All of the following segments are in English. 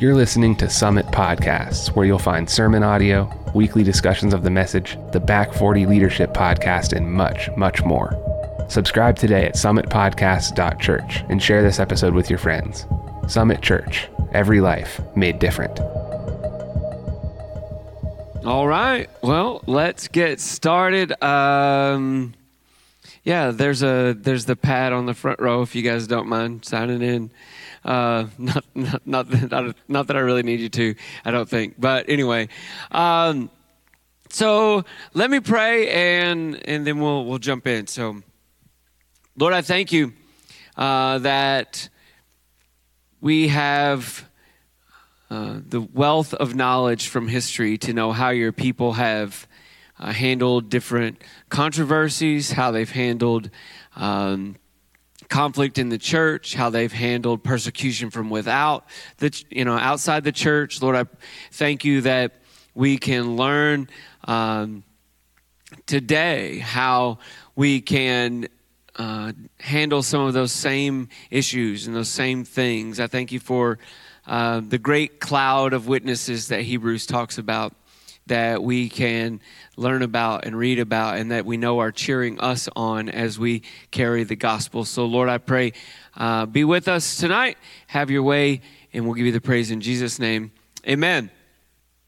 You're listening to Summit Podcasts, where you'll find sermon audio, weekly discussions of the message, the Back 40 Leadership Podcast, and much, much more. Subscribe today at summitpodcast.church and share this episode with your friends. Summit Church, every life made different. All right. Well, let's get started. Um, yeah, there's a there's the pad on the front row if you guys don't mind signing in. Uh, not, not, not, that, not that I really need you to, I don't think. But anyway, um, so let me pray and, and then we'll, we'll jump in. So, Lord, I thank you uh, that we have uh, the wealth of knowledge from history to know how your people have uh, handled different controversies, how they've handled um, conflict in the church, how they've handled persecution from without the you know outside the church. Lord, I thank you that we can learn um, today how we can uh, handle some of those same issues and those same things. I thank you for uh, the great cloud of witnesses that Hebrews talks about that we can learn about and read about and that we know are cheering us on as we carry the gospel. So, Lord, I pray, uh, be with us tonight. Have your way, and we'll give you the praise in Jesus' name. Amen.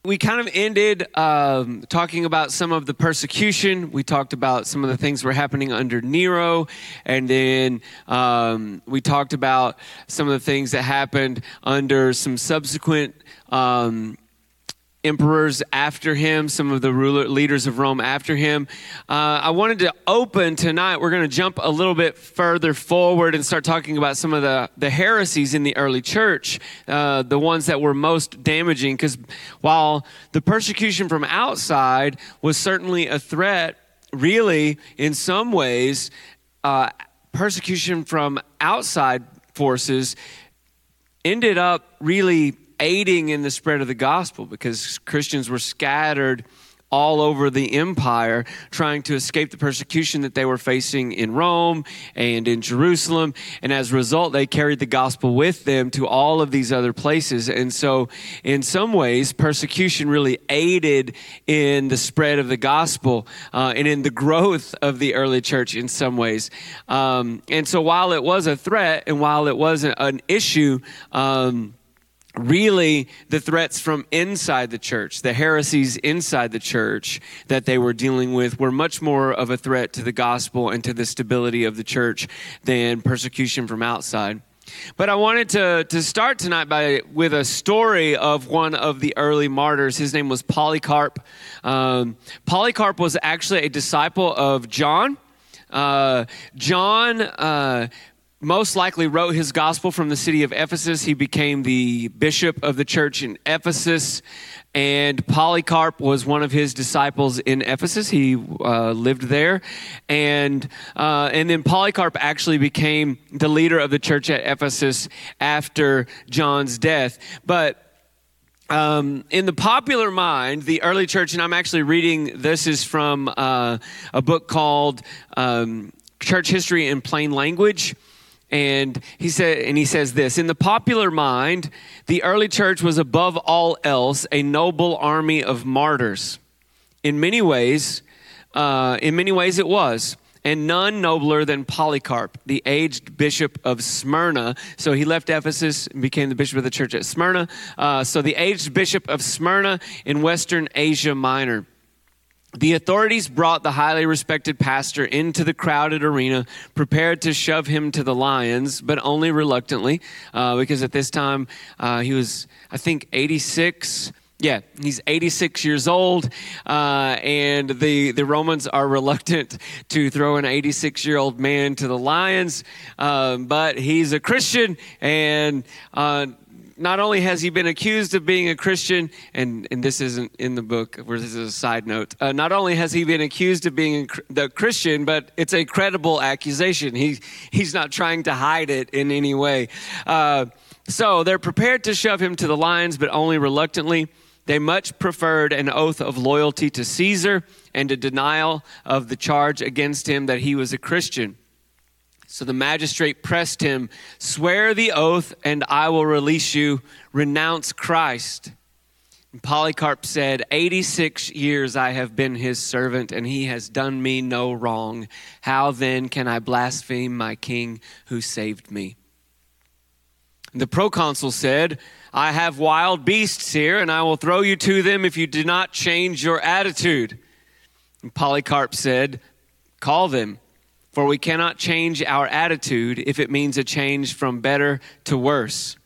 We kind of ended um, talking about some of the persecution. We talked about some of the things were happening under Nero, and then um, we talked about some of the things that happened under some subsequent um, emperors after him, some of the ruler leaders of Rome after him. Uh, I wanted to open tonight. We're going to jump a little bit further forward and start talking about some of the, the heresies in the early church, uh, the ones that were most damaging. Because while the persecution from outside was certainly a threat, really, in some ways, uh, persecution from outside forces ended up really aiding in the spread of the gospel because Christians were scattered all over the empire trying to escape the persecution that they were facing in Rome and in Jerusalem. And as a result, they carried the gospel with them to all of these other places. And so, in some ways, persecution really aided in the spread of the gospel uh, and in the growth of the early church in some ways. Um, and so, while it was a threat and while it was an issue, um, really the threats from inside the church, the heresies inside the church that they were dealing with were much more of a threat to the gospel and to the stability of the church than persecution from outside. But I wanted to, to start tonight by with a story of one of the early martyrs. His name was Polycarp. Um, Polycarp was actually a disciple of John. Uh, John uh, most likely wrote his gospel from the city of Ephesus. He became the bishop of the church in Ephesus, and Polycarp was one of his disciples in Ephesus. He uh, lived there, and uh, and then Polycarp actually became the leader of the church at Ephesus after John's death. But um, in the popular mind, the early church, and I'm actually reading this is from uh, a book called um, Church History in Plain Language and he said and he says this in the popular mind the early church was above all else a noble army of martyrs in many ways uh, in many ways it was and none nobler than Polycarp, the aged bishop of Smyrna. So he left Ephesus and became the bishop of the church at Smyrna. Uh, so the aged bishop of Smyrna in Western Asia Minor. The authorities brought the highly respected pastor into the crowded arena, prepared to shove him to the lions, but only reluctantly, uh, because at this time uh, he was, I think, 86. Yeah, he's 86 years old, uh, and the, the Romans are reluctant to throw an 86 year old man to the lions, um, but he's a Christian, and uh, not only has he been accused of being a Christian, and, and this isn't in the book, this is a side note, uh, not only has he been accused of being a Christian, but it's a credible accusation. He, he's not trying to hide it in any way. Uh, so they're prepared to shove him to the lions, but only reluctantly. They much preferred an oath of loyalty to Caesar and a denial of the charge against him that he was a Christian. So the magistrate pressed him, Swear the oath, and I will release you. Renounce Christ. And Polycarp said, 86 years I have been his servant, and he has done me no wrong. How then can I blaspheme my king who saved me? The proconsul said, I have wild beasts here, and I will throw you to them if you do not change your attitude. And Polycarp said, Call them. For we cannot change our attitude if it means a change from better to worse.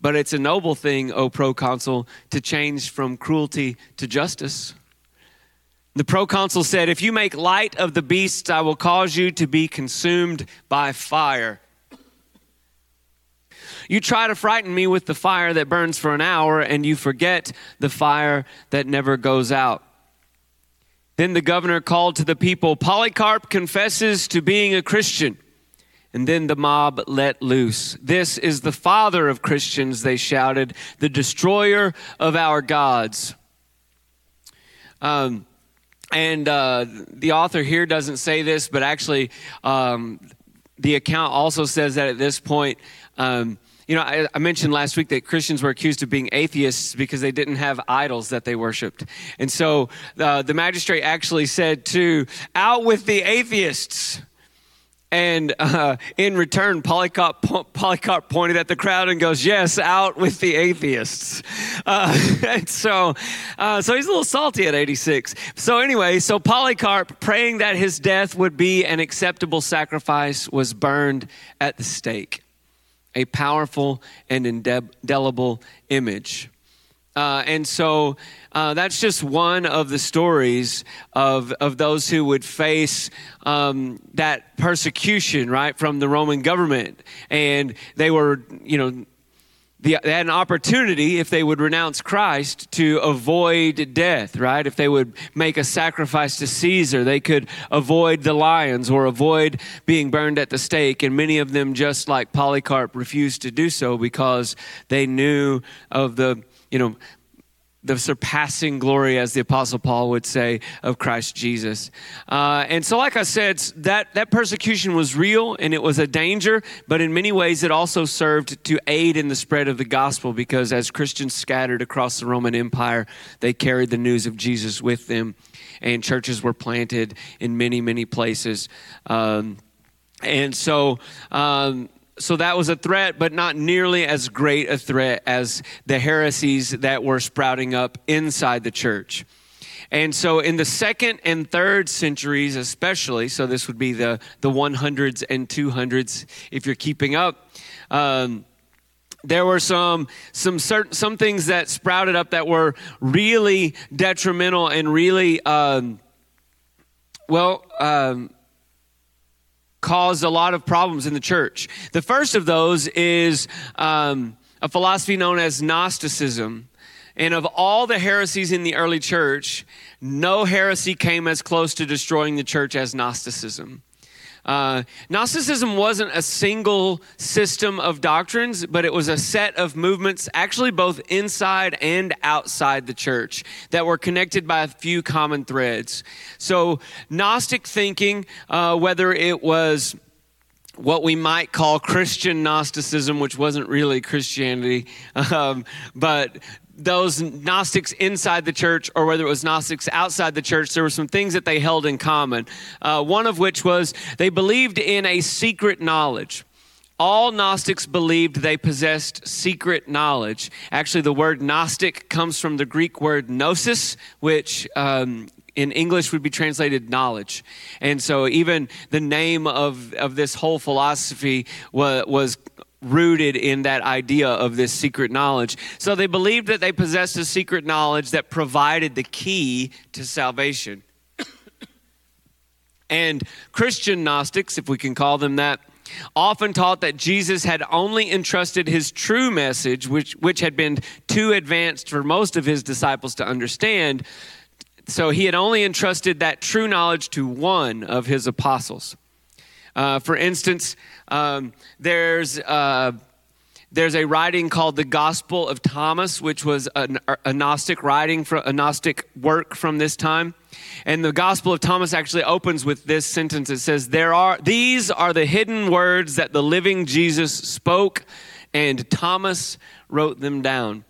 But it's a noble thing, O proconsul, to change from cruelty to justice. The proconsul said, If you make light of the beasts, I will cause you to be consumed by fire. You try to frighten me with the fire that burns for an hour, and you forget the fire that never goes out. Then the governor called to the people Polycarp confesses to being a Christian. And then the mob let loose. This is the father of Christians, they shouted, the destroyer of our gods. Um, and uh, the author here doesn't say this, but actually, um, the account also says that at this point, um, you know, I, I, mentioned last week that Christians were accused of being atheists because they didn't have idols that they worshiped. And so uh, the magistrate actually said to, out with the atheists. And uh, in return, Polycarp, Polycarp pointed at the crowd and goes, Yes, out with the atheists. Uh, and so, uh, so he's a little salty at 86. So, anyway, so Polycarp, praying that his death would be an acceptable sacrifice, was burned at the stake a powerful and indelible image. Uh, and so uh, that's just one of the stories of, of those who would face um, that persecution, right, from the Roman government. And they were, you know, the, they had an opportunity, if they would renounce Christ, to avoid death, right? If they would make a sacrifice to Caesar, they could avoid the lions or avoid being burned at the stake. And many of them, just like Polycarp, refused to do so because they knew of the, you know, the surpassing glory, as the Apostle Paul would say, of Christ Jesus. Uh, and so, like I said, that, that persecution was real and it was a danger, but in many ways it also served to aid in the spread of the gospel because as Christians scattered across the Roman Empire, they carried the news of Jesus with them, and churches were planted in many, many places. Um, and so, um, so that was a threat, but not nearly as great a threat as the heresies that were sprouting up inside the church. And so in the second and third centuries, especially, so this would be the, the 100s and 200s, if you're keeping up, um, there were some some certain some things that sprouted up that were really detrimental and really um, well um, caused a lot of problems in the church. The first of those is um, a philosophy known as Gnosticism. And of all the heresies in the early church, no heresy came as close to destroying the church as Gnosticism. Uh, Gnosticism wasn't a single system of doctrines, but it was a set of movements, actually both inside and outside the church, that were connected by a few common threads. So, Gnostic thinking, uh, whether it was what we might call Christian Gnosticism, which wasn't really Christianity, um, but those Gnostics inside the church or whether it was Gnostics outside the church, there were some things that they held in common. Uh, one of which was they believed in a secret knowledge. All Gnostics believed they possessed secret knowledge. Actually, the word Gnostic comes from the Greek word gnosis, which um, in English would be translated knowledge. And so even the name of, of this whole philosophy was, was rooted in that idea of this secret knowledge. So they believed that they possessed a secret knowledge that provided the key to salvation. and Christian Gnostics, if we can call them that, often taught that Jesus had only entrusted his true message, which, which had been too advanced for most of his disciples to understand. So he had only entrusted that true knowledge to one of his apostles. Uh, for instance, um, there's uh, There's a writing called the Gospel of Thomas, which was a, a Gnostic writing, a Gnostic work from this time. And the Gospel of Thomas actually opens with this sentence. It says, "There are these are the hidden words that the living Jesus spoke, and Thomas wrote them down."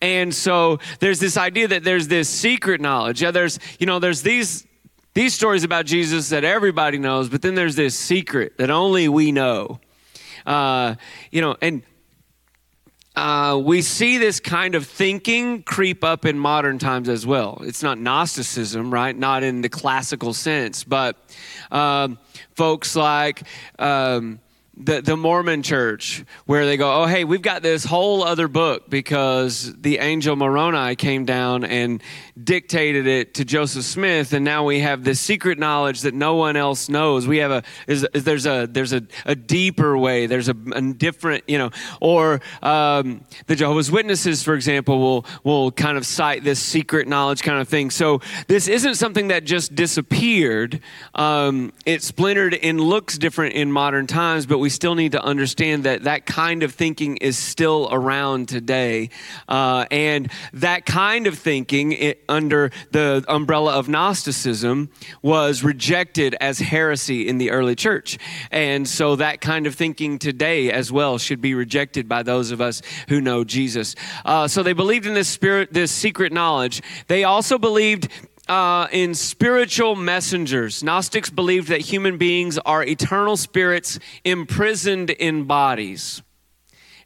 And so there's this idea that there's this secret knowledge. Yeah, there's you know there's these these stories about Jesus that everybody knows, but then there's this secret that only we know. Uh, you know, and uh, we see this kind of thinking creep up in modern times as well. It's not Gnosticism, right? Not in the classical sense, but um, folks like um, the, the Mormon church, where they go, oh, hey, we've got this whole other book because the angel Moroni came down and dictated it to Joseph Smith, and now we have this secret knowledge that no one else knows. We have a is, is there's a there's a, a deeper way. There's a, a different you know, or um, the Jehovah's Witnesses, for example, will will kind of cite this secret knowledge kind of thing. So this isn't something that just disappeared. Um, it splintered and looks different in modern times, but we still need to understand that that kind of thinking is still around today, uh, and that kind of thinking. It, under the umbrella of Gnosticism was rejected as heresy in the early church. And so that kind of thinking today as well should be rejected by those of us who know Jesus. Uh, so they believed in this spirit, this secret knowledge. They also believed uh, in spiritual messengers. Gnostics believed that human beings are eternal spirits imprisoned in bodies.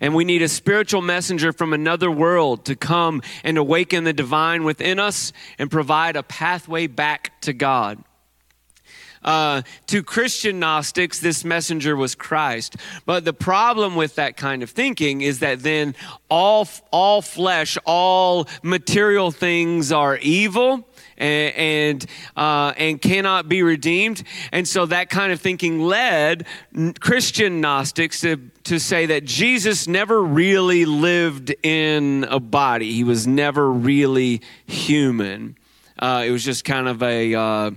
And we need a spiritual messenger from another world to come and awaken the divine within us and provide a pathway back to God. Uh, to Christian Gnostics, this messenger was Christ. But the problem with that kind of thinking is that then all, all flesh, all material things are evil and and, uh, and cannot be redeemed. And so that kind of thinking led Christian Gnostics to to say that Jesus never really lived in a body. He was never really human. Uh, it was just kind of a, uh,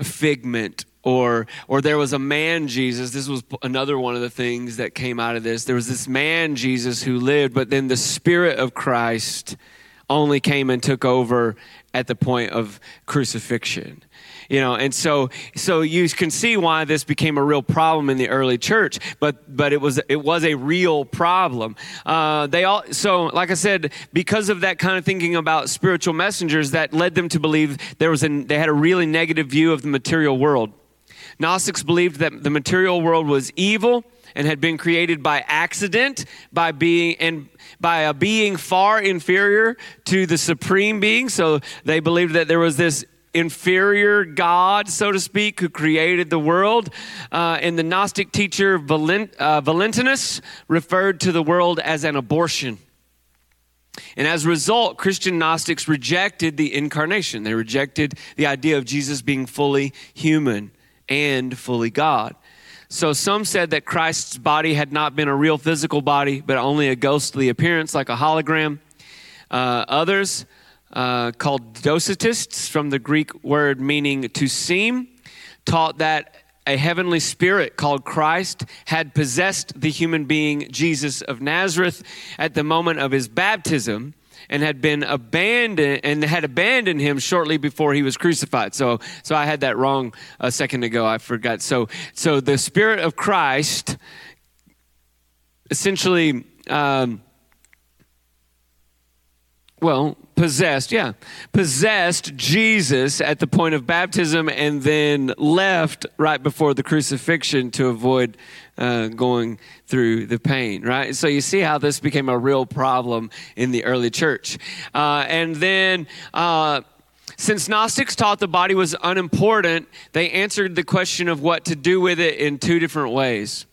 figment or or there was a man Jesus this was another one of the things that came out of this. There was this man Jesus who lived but then the spirit of Christ only came and took over at the point of crucifixion you know and so so you can see why this became a real problem in the early church but but it was it was a real problem uh, they all so like i said because of that kind of thinking about spiritual messengers that led them to believe there was a they had a really negative view of the material world gnostics believed that the material world was evil and had been created by accident by being and by a being far inferior to the supreme being. So they believed that there was this inferior God, so to speak, who created the world. Uh, and the Gnostic teacher Valent, uh, Valentinus referred to the world as an abortion. And as a result, Christian Gnostics rejected the incarnation. They rejected the idea of Jesus being fully human and fully God. So some said that Christ's body had not been a real physical body, but only a ghostly appearance, like a hologram. Uh, others, uh, called Docetists, from the Greek word meaning to seem, taught that a heavenly spirit called Christ had possessed the human being Jesus of Nazareth at the moment of his baptism and had been abandoned and had abandoned him shortly before he was crucified. So, so I had that wrong a second ago. I forgot. So, so the Spirit of Christ essentially, um, well, possessed, yeah, possessed Jesus at the point of baptism and then left right before the crucifixion to avoid uh, going through the pain, right? So you see how this became a real problem in the early church. Uh, and then, uh, since Gnostics taught the body was unimportant, they answered the question of what to do with it in two different ways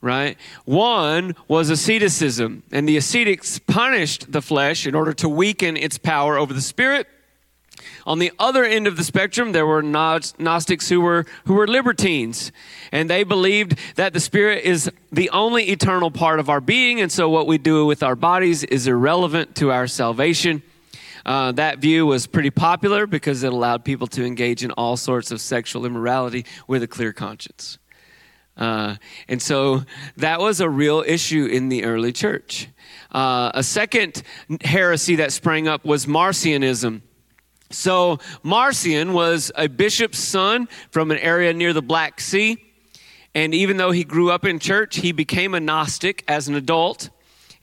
right? One was asceticism, and the ascetics punished the flesh in order to weaken its power over the spirit. On the other end of the spectrum, there were Gnostics who were, who were libertines, and they believed that the spirit is the only eternal part of our being, and so what we do with our bodies is irrelevant to our salvation. Uh, that view was pretty popular because it allowed people to engage in all sorts of sexual immorality with a clear conscience. Uh, and so that was a real issue in the early church. Uh, a second heresy that sprang up was Marcionism. So, Marcion was a bishop's son from an area near the Black Sea. And even though he grew up in church, he became a Gnostic as an adult.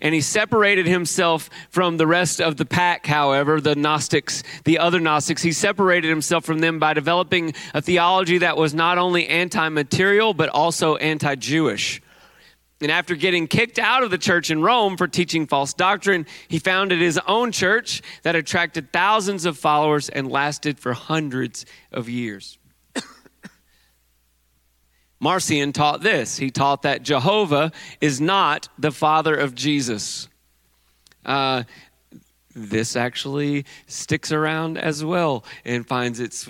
And he separated himself from the rest of the pack, however, the Gnostics, the other Gnostics. He separated himself from them by developing a theology that was not only anti material, but also anti Jewish. And after getting kicked out of the church in Rome for teaching false doctrine, he founded his own church that attracted thousands of followers and lasted for hundreds of years. Marcion taught this. He taught that Jehovah is not the father of Jesus. Uh, this actually sticks around as well and finds its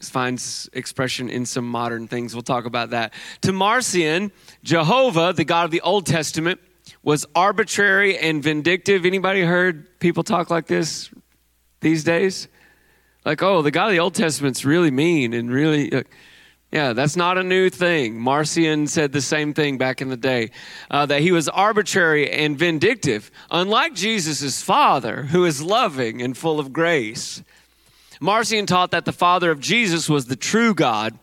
finds expression in some modern things. We'll talk about that. To Marcion, Jehovah, the God of the Old Testament, was arbitrary and vindictive. Anybody heard people talk like this these days? Like, oh, the God of the Old Testament's really mean and really. Uh, yeah, that's not a new thing. Marcion said the same thing back in the day uh, that he was arbitrary and vindictive, unlike Jesus' father, who is loving and full of grace. Marcion taught that the father of Jesus was the true God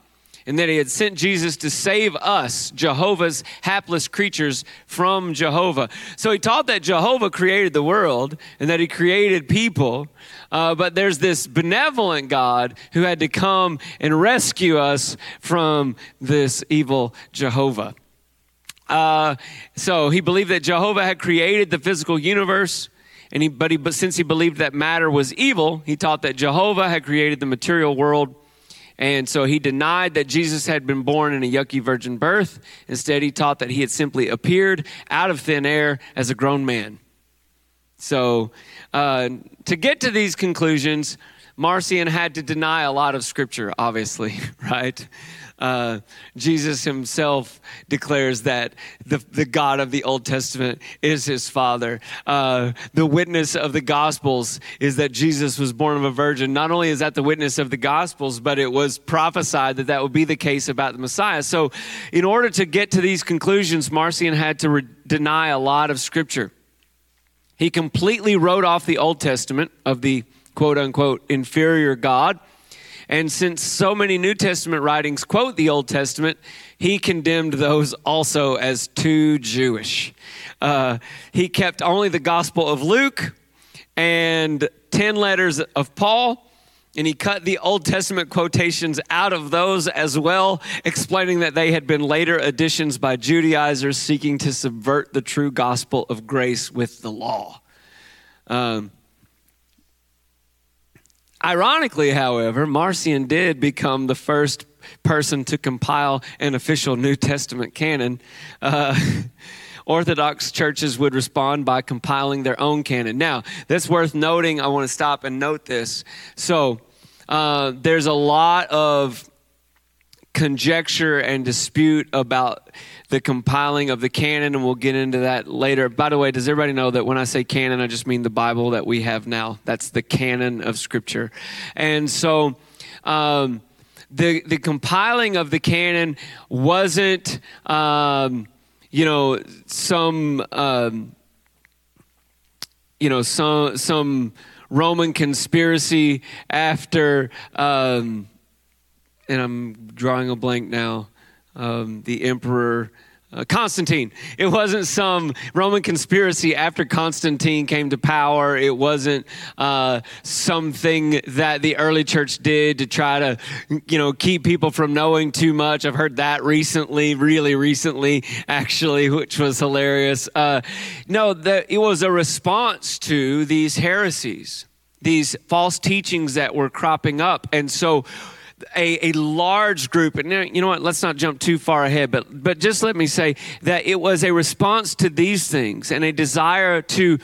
and that he had sent Jesus to save us, Jehovah's hapless creatures, from Jehovah. So he taught that Jehovah created the world and that he created people, uh, but there's this benevolent God who had to come and rescue us from this evil Jehovah. Uh, so he believed that Jehovah had created the physical universe. And he, but, he, but since he believed that matter was evil, he taught that Jehovah had created the material world and so he denied that Jesus had been born in a yucky virgin birth. Instead, he taught that he had simply appeared out of thin air as a grown man. So, uh, to get to these conclusions, Marcion had to deny a lot of scripture, obviously, right? Uh, Jesus himself declares that the, the God of the Old Testament is his father. Uh, the witness of the Gospels is that Jesus was born of a virgin. Not only is that the witness of the Gospels, but it was prophesied that that would be the case about the Messiah. So, in order to get to these conclusions, Marcion had to re- deny a lot of scripture. He completely wrote off the Old Testament of the quote unquote inferior God and since so many New Testament writings quote the Old Testament, he condemned those also as too Jewish. Uh, he kept only the Gospel of Luke and 10 letters of Paul. And he cut the Old Testament quotations out of those as well, explaining that they had been later additions by Judaizers seeking to subvert the true gospel of grace with the law. Um, Ironically, however, Marcion did become the first person to compile an official New Testament canon. Uh, Orthodox churches would respond by compiling their own canon. Now, that's worth noting. I want to stop and note this. So, uh, there's a lot of conjecture and dispute about the compiling of the canon, and we'll get into that later. By the way, does everybody know that when I say canon, I just mean the Bible that we have now? That's the canon of Scripture. And so, um, the, the compiling of the canon wasn't, um, you know, some, um, you know, some, some Roman conspiracy after, um, and I'm drawing a blank now um, the emperor Constantine. It wasn't some Roman conspiracy after Constantine came to power. It wasn't uh, something that the early church did to try to, you know, keep people from knowing too much. I've heard that recently, really recently, actually, which was hilarious. Uh, no, the, it was a response to these heresies, these false teachings that were cropping up. And so, a, a large group, and you know what, let's not jump too far ahead, but, but just let me say that it was a response to these things and a desire to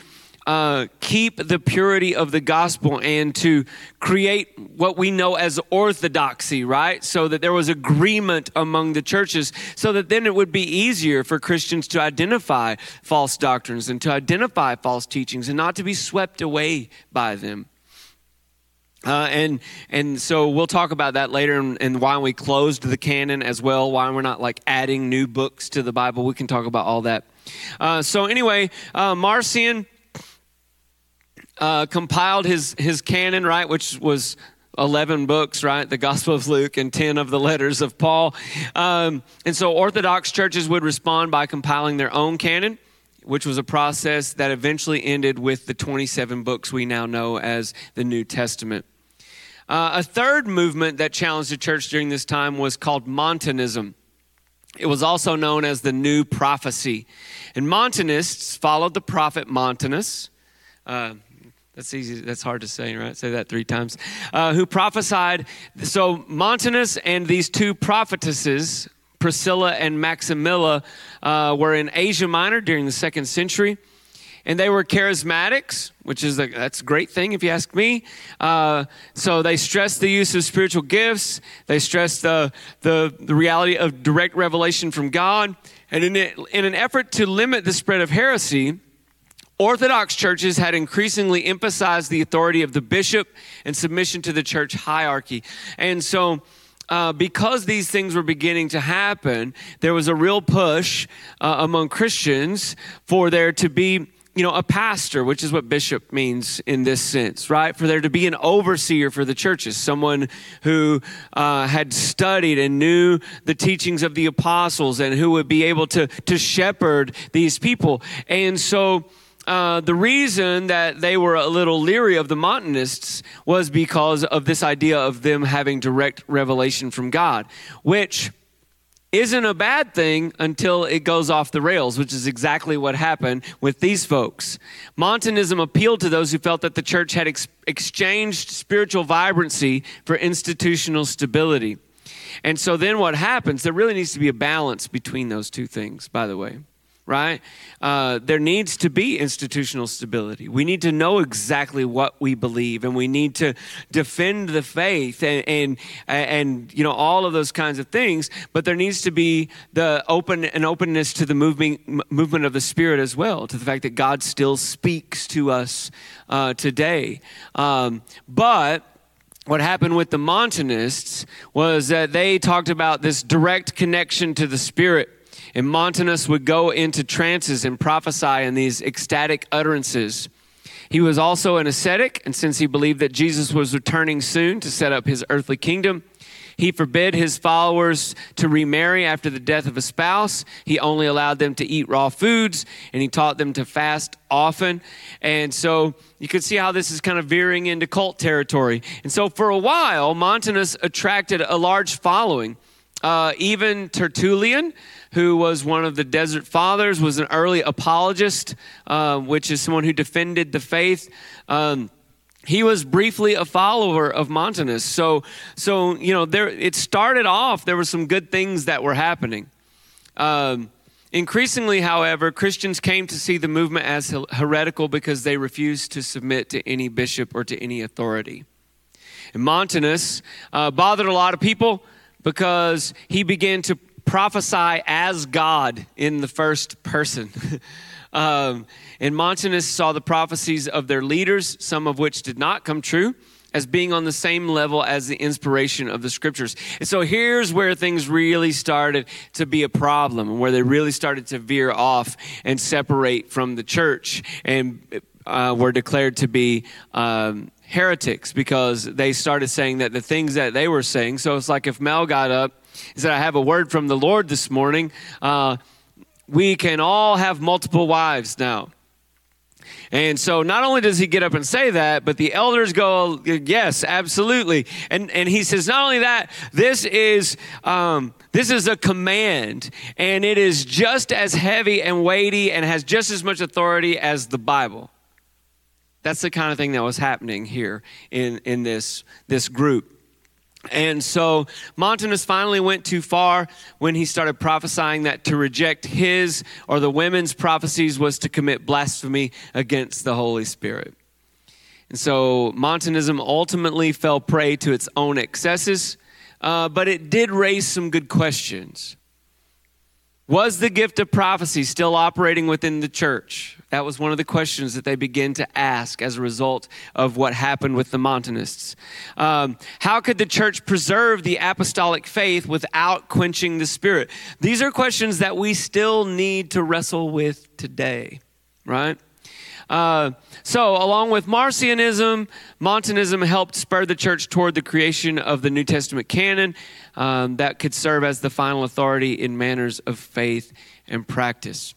uh, keep the purity of the gospel and to create what we know as orthodoxy, right? So that there was agreement among the churches, so that then it would be easier for Christians to identify false doctrines and to identify false teachings and not to be swept away by them. Uh, and and so we'll talk about that later and, and, why we closed the canon as well why we're not like adding new books to the bible we can talk about all that uh, so anyway uh, marcion uh, compiled his his canon right which was 11 books, right? The Gospel of Luke and 10 of the letters of Paul. Um, and so Orthodox churches would respond by compiling their own canon, which was a process that eventually ended with the 27 books we now know as the New Testament. Uh, a third movement that challenged the church during this time was called Montanism. It was also known as the New Prophecy. And Montanists followed the prophet Montanus. Uh, that's easy. That's hard to say, right? Say that three times. Uh, who prophesied. So Montanus and these two prophetesses, Priscilla and Maximilla, uh, were in Asia Minor during the second century. And they were charismatics, which is a, that's a great thing if you ask me. Uh, so they stressed the use of spiritual gifts. They stressed the, the, the reality of direct revelation from God. And in, it, in an effort to limit the spread of heresy, Orthodox churches had increasingly emphasized the authority of the bishop and submission to the church hierarchy. And so, uh, because these things were beginning to happen, there was a real push uh, among Christians for there to be you know, a pastor, which is what bishop means in this sense, right? For there to be an overseer for the churches, someone who uh, had studied and knew the teachings of the apostles and who would be able to, to shepherd these people. And so, uh, the reason that they were a little leery of the Montanists was because of this idea of them having direct revelation from God, which isn't a bad thing until it goes off the rails, which is exactly what happened with these folks. Montanism appealed to those who felt that the church had ex- exchanged spiritual vibrancy for institutional stability. And so then what happens, there really needs to be a balance between those two things, by the way right? Uh, there needs to be institutional stability. We need to know exactly what we believe, and we need to defend the faith, and and, and you know all of those kinds of things. But there needs to be the open an openness to the moving movement of the Spirit as well, to the fact that God still speaks to us uh, today. Um, but what happened with the Montanists was that they talked about this direct connection to the Spirit and Montanus would go into trances and prophesy in these ecstatic utterances. He was also an ascetic, and since he believed that Jesus was returning soon to set up his earthly kingdom, he forbid his followers to remarry after the death of a spouse. He only allowed them to eat raw foods, and he taught them to fast often. And so you could see how this is kind of veering into cult territory. And so for a while, Montanus attracted a large following. Uh, even Tertullian, who was one of the desert fathers, was an early apologist, uh, which is someone who defended the faith. Um, he was briefly a follower of Montanus. So, so you know, there it started off. There were some good things that were happening. Um, increasingly, however, Christians came to see the movement as heretical because they refused to submit to any bishop or to any authority. And Montanus uh, bothered a lot of people because he began to prophesy as God in the first person. um, and Montanus saw the prophecies of their leaders, some of which did not come true, as being on the same level as the inspiration of the scriptures. And so here's where things really started to be a problem, and where they really started to veer off and separate from the church and uh, were declared to be. Um, heretics because they started saying that the things that they were saying. So it's like if Mel got up and said, I have a word from the Lord this morning. Uh, we can all have multiple wives now. And so not only does he get up and say that, but the elders go, yes, absolutely. And, and he says, not only that, this is, um, this is a command and it is just as heavy and weighty and has just as much authority as the Bible. That's the kind of thing that was happening here in, in this, this group. And so Montanus finally went too far when he started prophesying that to reject his or the women's prophecies was to commit blasphemy against the Holy Spirit. And so Montanism ultimately fell prey to its own excesses, uh, but it did raise some good questions. Was the gift of prophecy still operating within the church? That was one of the questions that they began to ask as a result of what happened with the Montanists. Um, how could the church preserve the apostolic faith without quenching the spirit? These are questions that we still need to wrestle with today, right? Uh, so, along with Marcionism, Montanism helped spur the church toward the creation of the New Testament canon um, that could serve as the final authority in manners of faith and practice.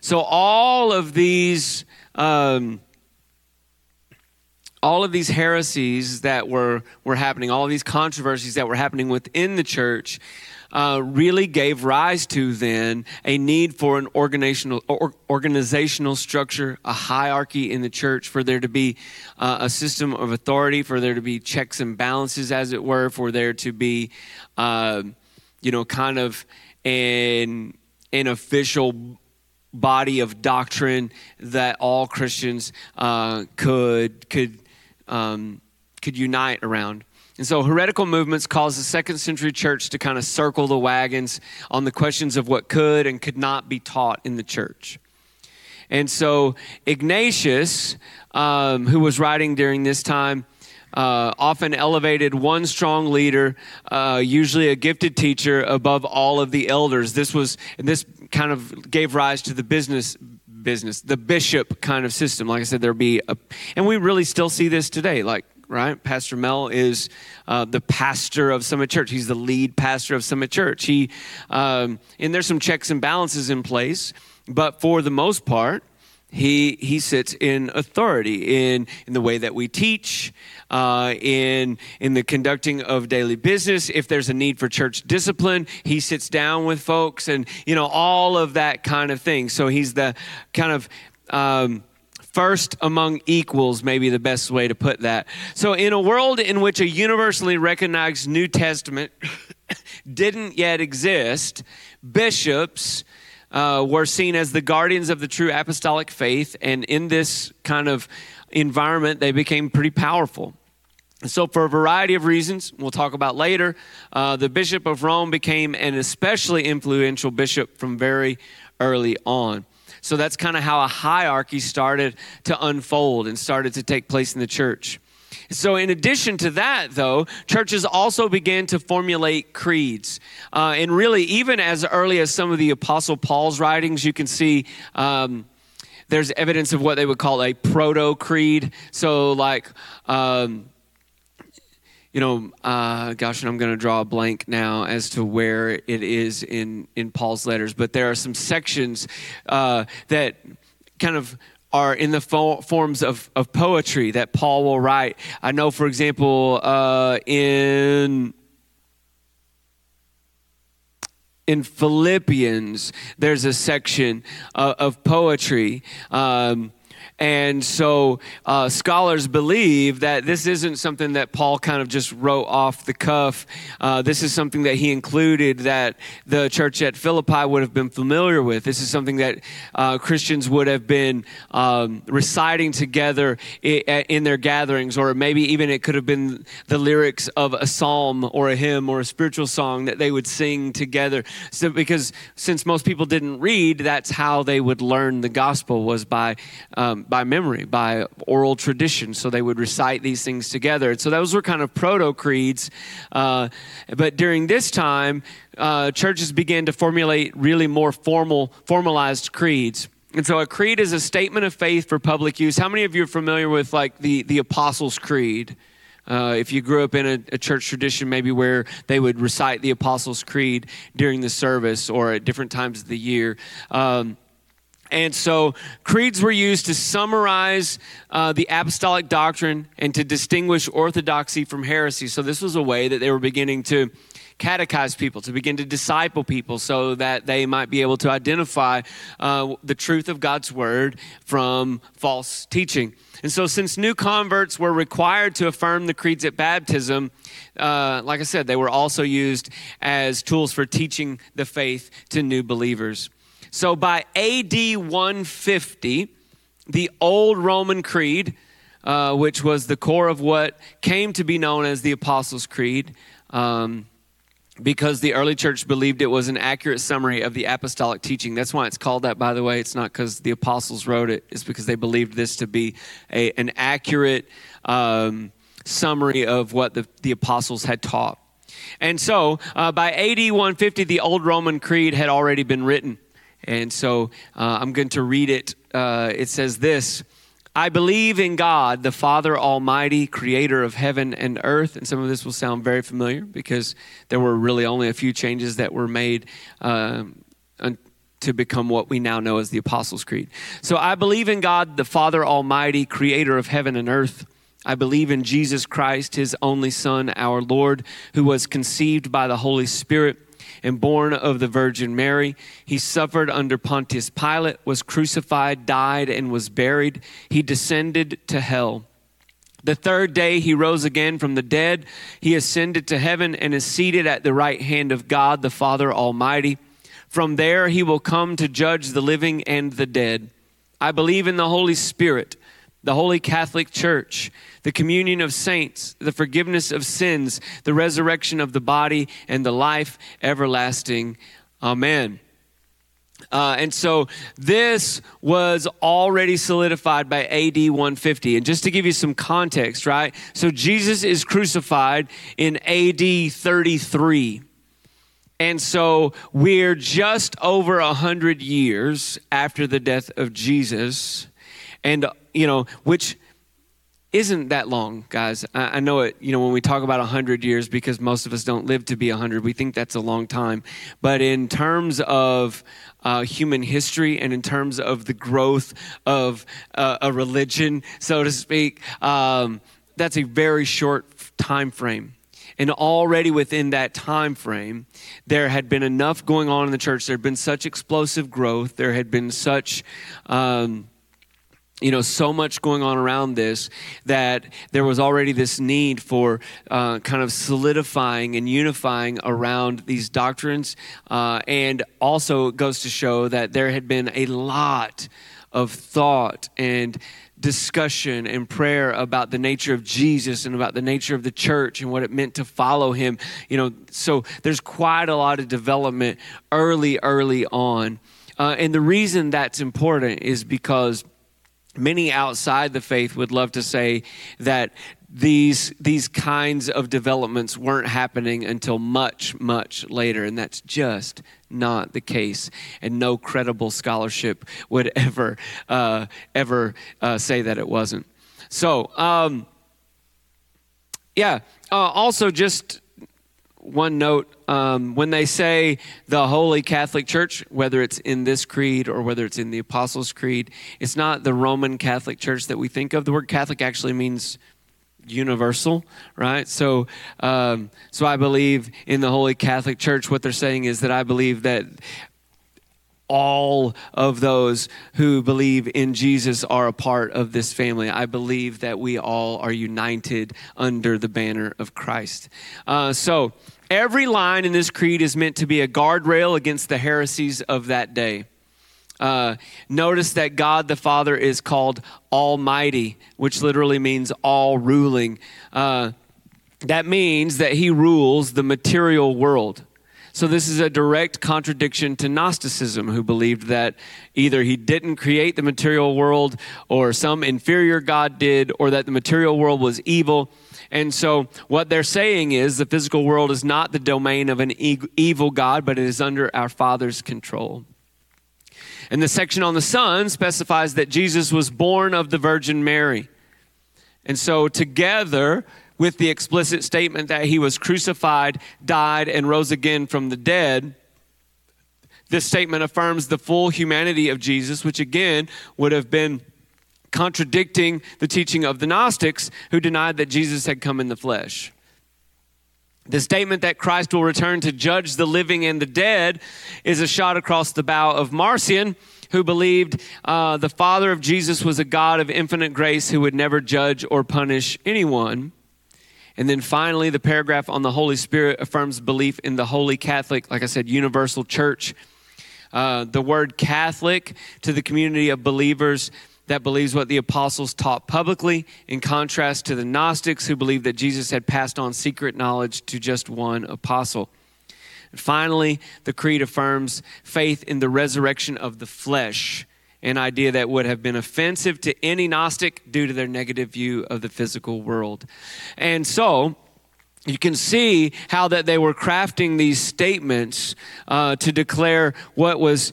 So, all of these. Um, all of these heresies that were, were happening, all of these controversies that were happening within the church, uh, really gave rise to then a need for an organizational, or, organizational structure, a hierarchy in the church, for there to be uh, a system of authority, for there to be checks and balances, as it were, for there to be, uh, you know, kind of an, an official body of doctrine that all Christians uh, could could um, could unite around. And so heretical movements caused the second century church to kind of circle the wagons on the questions of what could and could not be taught in the church. And so Ignatius, um, who was writing during this time, uh, often elevated one strong leader, uh, usually a gifted teacher, above all of the elders. This was, and this kind of gave rise to the business business, the bishop kind of system. Like I said, there'd be a, and we really still see this today. Like right? Pastor Mel is uh, the pastor of Summit Church. He's the lead pastor of Summit Church. He, um, and there's some checks and balances in place, but for the most part, he he sits in authority in in the way that we teach, uh, in in the conducting of daily business. If there's a need for church discipline, he sits down with folks, and you know all of that kind of thing. So he's the kind of um, first among equals, maybe the best way to put that. So, in a world in which a universally recognized New Testament didn't yet exist, bishops uh, were seen as the guardians of the true apostolic faith, and in this kind of environment, they became pretty powerful. So, for a variety of reasons, we'll talk about later, uh, the Bishop of Rome became an especially influential bishop from very early on. So that's kind of how a hierarchy started to unfold and started to take place in the church. So, in addition to that, though, churches also began to formulate creeds. Uh, and really, even as early as some of the Apostle Paul's writings, you can see. Um, there's evidence of what they would call a proto creed. So, like, um, you know, uh, gosh, and I'm going to draw a blank now as to where it is in in Paul's letters, but there are some sections uh, that kind of are in the fo- forms of, of poetry that Paul will write. I know, for example, uh, in in Philippians, there's a section uh, of poetry. Um, and so uh, scholars believe that this isn't something that Paul kind of just wrote off the cuff. Uh, this is something that he included that the church at Philippi would have been familiar with. This is something that uh, Christians would have been um, reciting together in their gatherings, or maybe even it could have been the lyrics of a psalm or a hymn or a spiritual song that they would sing together. So, because since most people didn't read, that's how they would learn the gospel was by um, by memory, by oral tradition. So they would recite these things together. So those were kind of proto creeds. Uh, but during this time, uh, churches began to formulate really more formal, formalized creeds. And so a creed is a statement of faith for public use. How many of you are familiar with like the, the Apostles' Creed? Uh, if you grew up in a, a, church tradition, maybe where they would recite the Apostles' Creed during the service or at different times of the year. Um, and so creeds were used to summarize uh, the apostolic doctrine and to distinguish orthodoxy from heresy. So this was a way that they were beginning to catechize people, to begin to disciple people so that they might be able to identify uh, the truth of God's word from false teaching. And so, since new converts were required to affirm the creeds at baptism, uh, like I said, they were also used as tools for teaching the faith to new believers. So by AD 150, the old Roman Creed, uh, which was the core of what came to be known as the Apostles' Creed, um, because the early church believed it was an accurate summary of the apostolic teaching. That's why it's called that, by the way. It's not because the apostles wrote it, it's because they believed this to be a, an accurate um, summary of what the, the apostles had taught. And so uh, by AD 150, the Old Roman Creed had already been written. And so uh, I'm going to read it. Uh, it says this I believe in God, the Father Almighty, creator of heaven and earth. And some of this will sound very familiar because there were really only a few changes that were made um, to become what we now know as the Apostles' Creed. So I believe in God, the Father Almighty, creator of heaven and earth. I believe in Jesus Christ, his only Son, our Lord, who was conceived by the Holy Spirit and born of the Virgin Mary. He suffered under Pontius Pilate, was crucified, died, and was buried. He descended to hell. The third day he rose again from the dead. He ascended to heaven and is seated at the right hand of God, the Father Almighty. From there he will come to judge the living and the dead. I believe in the Holy Spirit, the Holy Catholic Church the communion of saints, the forgiveness of sins, the resurrection of the body, and the life everlasting. Amen. Uh, and so this was already solidified by AD 150. And just to give you some context, right? So Jesus is crucified in AD 33. And so we're just over a hundred years after the death of Jesus. And, you know, which isn't that long, guys. I, I, know it, you know, when we talk about 100 years, because most of us don't live to be 100, we think that's a long time. But in terms of uh, human history and in terms of the growth of uh, a religion, so to speak, um, that's a very short time frame. And already within that time frame, there had been enough going on in the church. There had been such explosive growth. There had been such. Um, you know, so much going on around this that there was already this need for uh, kind of solidifying and unifying around these doctrines. Uh, and also, it goes to show that there had been a lot of thought and discussion and prayer about the nature of Jesus and about the nature of the church and what it meant to follow him. You know, so there's quite a lot of development early, early on. Uh, and the reason that's important is because many outside the faith would love to say that these these kinds of developments weren't happening until much much later and that's just not the case. And no credible scholarship would ever uh, ever uh, say that it wasn't. So um, yeah uh, also just one note um, when they say the Holy Catholic Church, whether it's in this creed or whether it's in the Apostles' Creed, it's not the Roman Catholic Church that we think of. The word Catholic actually means universal, right? So, um, so I believe in the Holy Catholic Church. What they're saying is that I believe that all of those who believe in Jesus are a part of this family. I believe that we all are united under the banner of Christ. Uh, so, every line in this creed is meant to be a guardrail against the heresies of that day. Uh, notice that God the Father is called Almighty, which literally means all ruling. Uh, that means that He rules the material world. So, this is a direct contradiction to Gnosticism, who believed that either he didn't create the material world, or some inferior God did, or that the material world was evil. And so, what they're saying is the physical world is not the domain of an evil God, but it is under our Father's control. And the section on the Son specifies that Jesus was born of the Virgin Mary. And so, together, with the explicit statement that he was crucified, died, and rose again from the dead. This statement affirms the full humanity of Jesus, which again would have been contradicting the teaching of the Gnostics who denied that Jesus had come in the flesh. The statement that Christ will return to judge the living and the dead is a shot across the bow of Marcion, who believed uh, the Father of Jesus was a God of infinite grace who would never judge or punish anyone. And then finally, the paragraph on the Holy Spirit affirms belief in the Holy Catholic, like I said, universal church. Uh, the word Catholic to the community of believers that believes what the apostles taught publicly, in contrast to the Gnostics who believed that Jesus had passed on secret knowledge to just one apostle. And Finally, the creed affirms faith in the resurrection of the flesh, an idea that would have been offensive to any Gnostic due to their negative view of the physical world. And so, you can see how that they were crafting these statements uh, to declare what was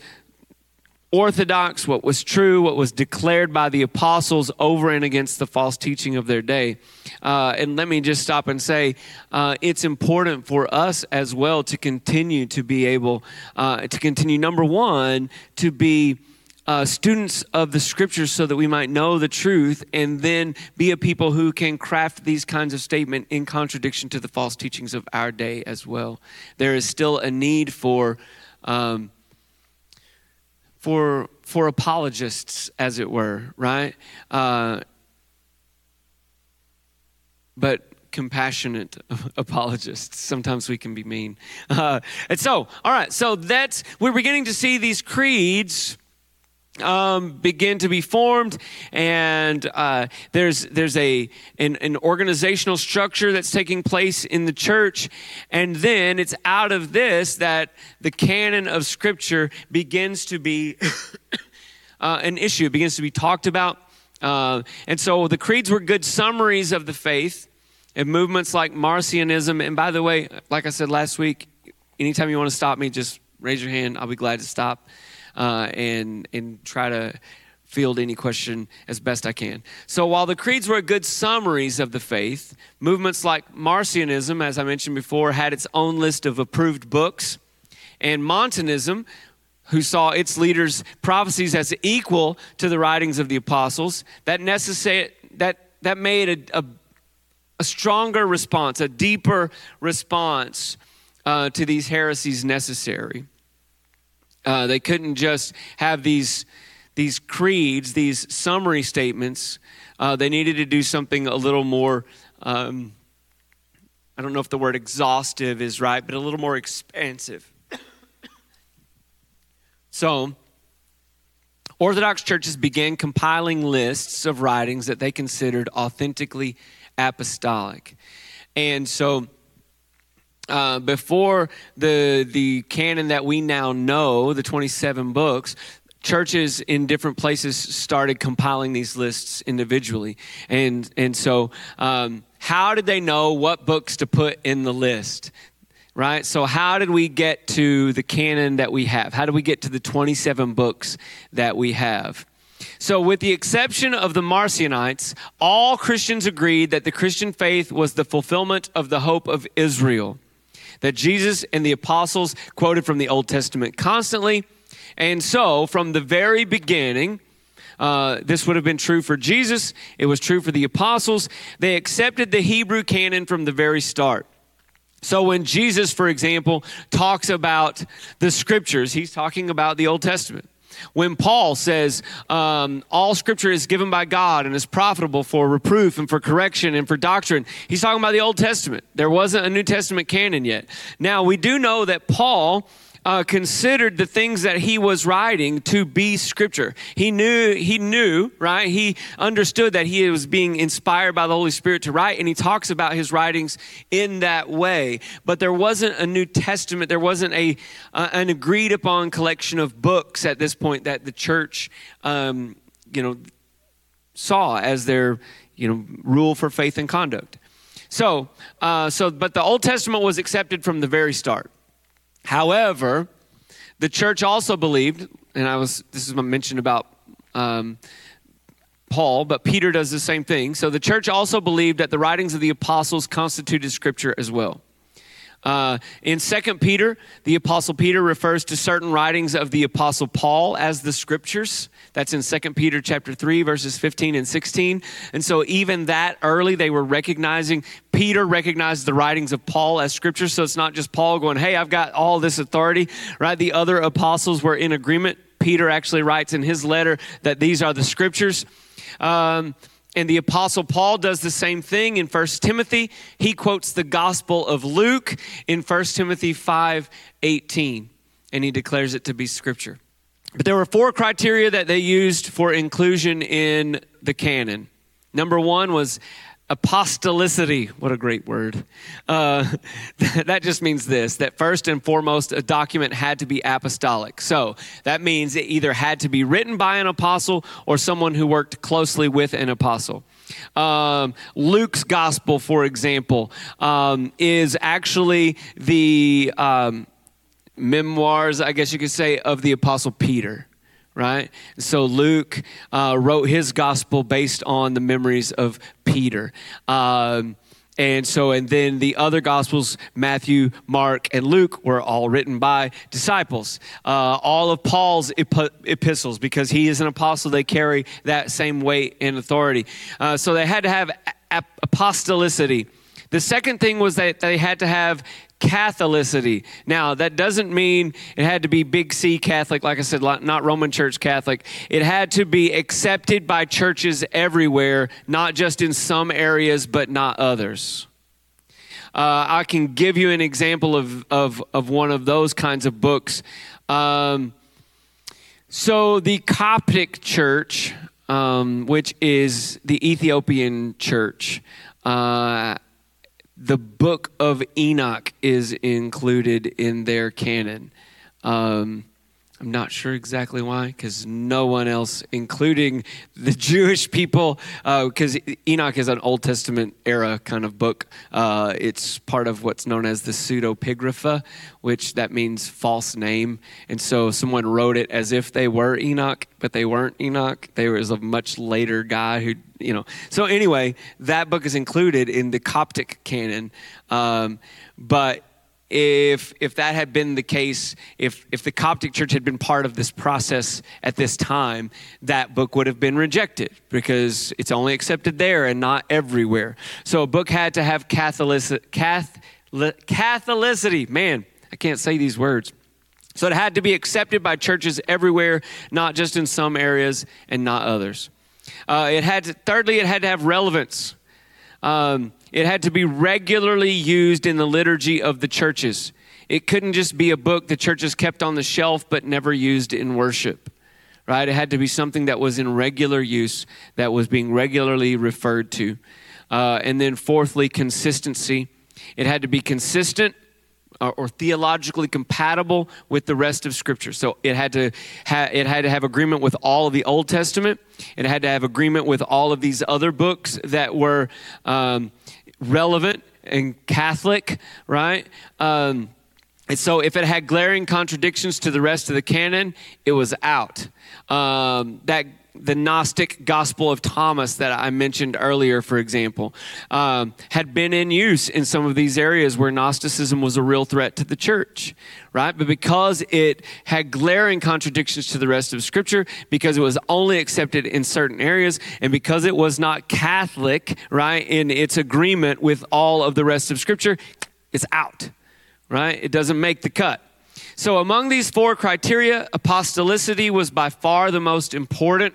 orthodox, what was true, what was declared by the apostles over and against the false teaching of their day. Uh, and let me just stop and say uh, it's important for us as well to continue to be able uh, to continue, number one, to be. Uh, students of the scriptures so that we might know the truth and then be a people who can craft these kinds of statement in contradiction to the false teachings of our day as well there is still a need for um, for for apologists, as it were, right? Uh, but compassionate apologists. Sometimes we can be mean. Uh, and so, all right, so that's we're beginning to see these creeds um, begin to be formed, and uh, there's there's a an, an, organizational structure that's taking place in the church, and then it's out of this that the canon of Scripture begins to be uh, an issue. Begins to be talked about, uh, and so the creeds were good summaries of the faith, and movements like Marcionism. And by the way, like I said last week, anytime you want to stop me, just raise your hand. I'll be glad to stop uh, and and try to field any question as best I can. So while the creeds were good summaries of the faith, movements like Marcionism, as I mentioned before, had its own list of approved books, and Montanism, who saw its leaders' prophecies as equal to the writings of the apostles, that necessary that that made a, a, a stronger response, a deeper response uh, to these heresies necessary. Uh, they couldn't just have these, these creeds, these summary statements. Uh, they needed to do something a little more, um, I don't know if the word exhaustive is right, but a little more expansive. so, Orthodox churches began compiling lists of writings that they considered authentically apostolic. And so, uh, before the the canon that we now know, the 27 books, churches in different places started compiling these lists individually, and and so um, how did they know what books to put in the list? Right? So, how did we get to the canon that we have? How did we get to the 27 books that we have? So, with the exception of the Marcionites, all Christians agreed that the Christian faith was the fulfillment of the hope of Israel that Jesus and the apostles quoted from the Old Testament constantly. And so, from the very beginning, uh, this would have been true for Jesus. It was true for the apostles. They accepted the Hebrew canon from the very start. So, when Jesus, for example, talks about the scriptures, he's talking about the Old Testament. When Paul says, um, all scripture is given by God and is profitable for reproof and for correction and for doctrine, he's talking about the Old Testament. There wasn't a New Testament canon yet. Now, we do know that Paul uh, considered the things that he was writing to be scripture. He knew, he knew, right? He understood that he was being inspired by the Holy Spirit to write, and he talks about his writings in that way. But there wasn't a New Testament, there wasn't a uh, an agreed upon collection of books at this point that the church, um, you know, saw as their, you know, rule for faith and conduct. So, uh, so, but the Old Testament was accepted from the very start. However, the church also believed, and I was this is mentioned about um, Paul, but Peter does the same thing. So the church also believed that the writings of the apostles constituted scripture as well. Uh, in Second Peter, the Apostle Peter refers to certain writings of the Apostle Paul as the scriptures. That's in Second Peter chapter 3, verses 15 and 16. And so even that early, they were recognizing, Peter recognized the writings of Paul as scripture. So it's not just Paul going, hey, I've got all this authority, right? The other apostles were in agreement. Peter actually writes in his letter that these are the scriptures. Um, and the apostle Paul does the same thing in 1 Timothy. He quotes the gospel of Luke in 1 Timothy 5 18, and he declares it to be scripture. But there were four criteria that they used for inclusion in the canon. Number one was apostolicity. What a great word. Uh, that just means this that first and foremost a document had to be apostolic. So that means it either had to be written by an apostle or someone who worked closely with an apostle. Um, luke's gospel for example um, is actually the um, memoirs i guess you could say of the apostle peter right? So Luke uh, wrote his gospel based on the memories of Peter. Um, and so, and then the other gospels, Matthew, Mark, and Luke, were all written by disciples. Uh, all of Paul's ep- epistles, because he is an apostle, they carry that same weight and authority. Uh, so they had to have ap- apostolicity. The second thing was that they had to have Catholicity. Now, that doesn't mean it had to be big C Catholic, like I said, not Roman Church Catholic. It had to be accepted by churches everywhere, not just in some areas, but not others. Uh, I can give you an example of, of, of one of those kinds of books. Um, so, the Coptic Church, um, which is the Ethiopian church, uh, the book of Enoch is included in their canon. Um, I'm not sure exactly why, because no one else, including the Jewish people, because uh, Enoch is an Old Testament era kind of book. Uh, it's part of what's known as the pseudepigrapha, which that means false name. And so someone wrote it as if they were Enoch, but they weren't Enoch. They was a much later guy who, you know. So anyway, that book is included in the Coptic canon. Um, but if if that had been the case, if if the Coptic Church had been part of this process at this time, that book would have been rejected because it's only accepted there and not everywhere. So a book had to have Catholic, Catholic, Catholicity. Man, I can't say these words. So it had to be accepted by churches everywhere, not just in some areas and not others. Uh, it had to, thirdly, it had to have relevance. Um, it had to be regularly used in the liturgy of the churches. It couldn't just be a book the churches kept on the shelf but never used in worship. Right? It had to be something that was in regular use, that was being regularly referred to. Uh, and then, fourthly, consistency. It had to be consistent or, or, theologically compatible with the rest of Scripture. So it had to ha- it had to have agreement with all of the Old Testament. It had to have agreement with all of these other books that were um, relevant and Catholic, right? Um, and so if it had glaring contradictions to the rest of the canon, it was out. Um, that the Gnostic Gospel of Thomas that I mentioned earlier, for example, um, had been in use in some of these areas where Gnosticism was a real threat to the church, right? But because it had glaring contradictions to the rest of Scripture, because it was only accepted in certain areas, and because it was not Catholic, right, in its agreement with all of the rest of Scripture, it's out, right? It doesn't make the cut. So, among these four criteria, apostolicity was by far the most important,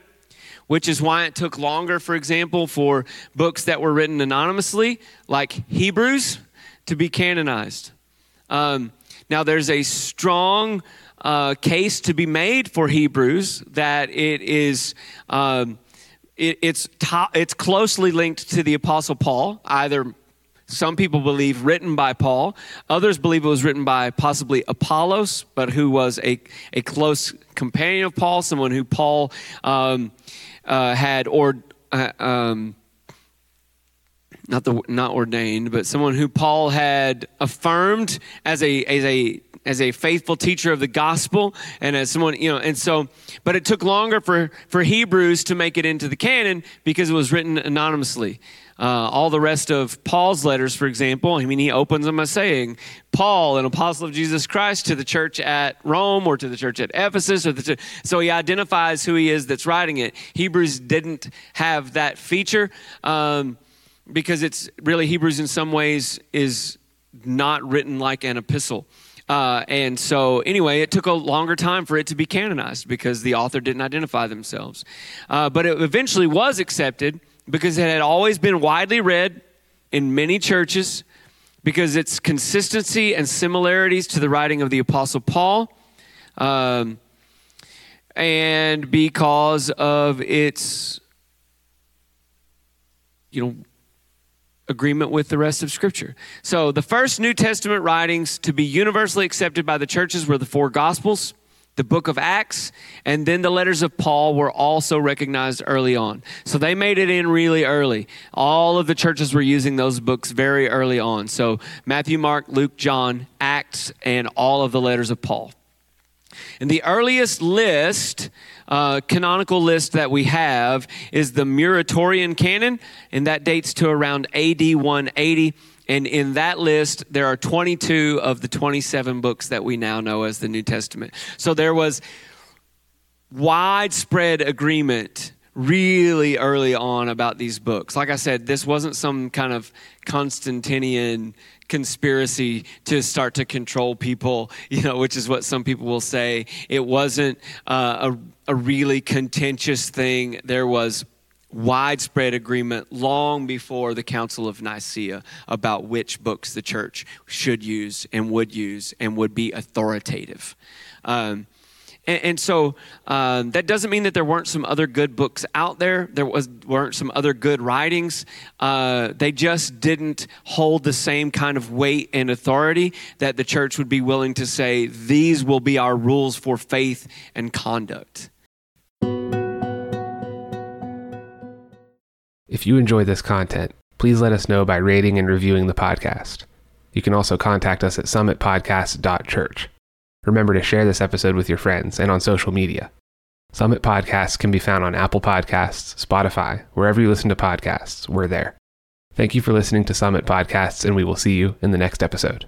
which is why it took longer, for example, for books that were written anonymously, like Hebrews, to be canonized. Um, now, there's a strong uh, case to be made for Hebrews that it is. Um, it, it's, to, it's closely linked to the Apostle Paul, either some people believe written by Paul. Others believe it was written by possibly Apollos, but who was a, a close companion of Paul, someone who Paul um, uh, had or uh, um, not the not ordained, but someone who Paul had affirmed as a as a as a faithful teacher of the gospel and as someone you know and so but it took longer for for hebrews to make it into the canon because it was written anonymously uh, all the rest of Paul's letters, for example, I mean, he opens them by saying, Paul, an apostle of Jesus Christ, to the church at Rome or to the church at Ephesus. Or the so he identifies who he is that's writing it. Hebrews didn't have that feature um, because it's really, Hebrews in some ways is not written like an epistle. Uh, and so, anyway, it took a longer time for it to be canonized because the author didn't identify themselves. Uh, but it eventually was accepted because it had always been widely read in many churches because its consistency and similarities to the writing of the Apostle Paul, um, and because of its, you know, agreement with the rest of Scripture. So the first New Testament writings to be universally accepted by the churches were the four Gospels the book of Acts, and then the letters of Paul were also recognized early on. So they made it in really early. All of the churches were using those books very early on. So Matthew, Mark, Luke, John, Acts, and all of the letters of Paul. And the earliest list, uh, canonical list that we have, is the Muratorian canon, and that dates to around AD 180. And in that list, there are 22 of the 27 books that we now know as the New Testament. So there was widespread agreement really early on about these books. Like I said, this wasn't some kind of Constantinian conspiracy to start to control people, you know, which is what some people will say. It wasn't uh, a, a really contentious thing. There was widespread agreement long before the Council of Nicaea about which books the church should use and would use and would be authoritative. Um, and, and, so um, that doesn't mean that there weren't some other good books out there. There was, weren't some other good writings. Uh, they just didn't hold the same kind of weight and authority that the church would be willing to say, these will be our rules for faith and conduct. If you enjoy this content, please let us know by rating and reviewing the podcast. You can also contact us at summitpodcast.church. Remember to share this episode with your friends and on social media. Summit Podcasts can be found on Apple Podcasts, Spotify, wherever you listen to podcasts, we're there. Thank you for listening to Summit Podcasts, and we will see you in the next episode.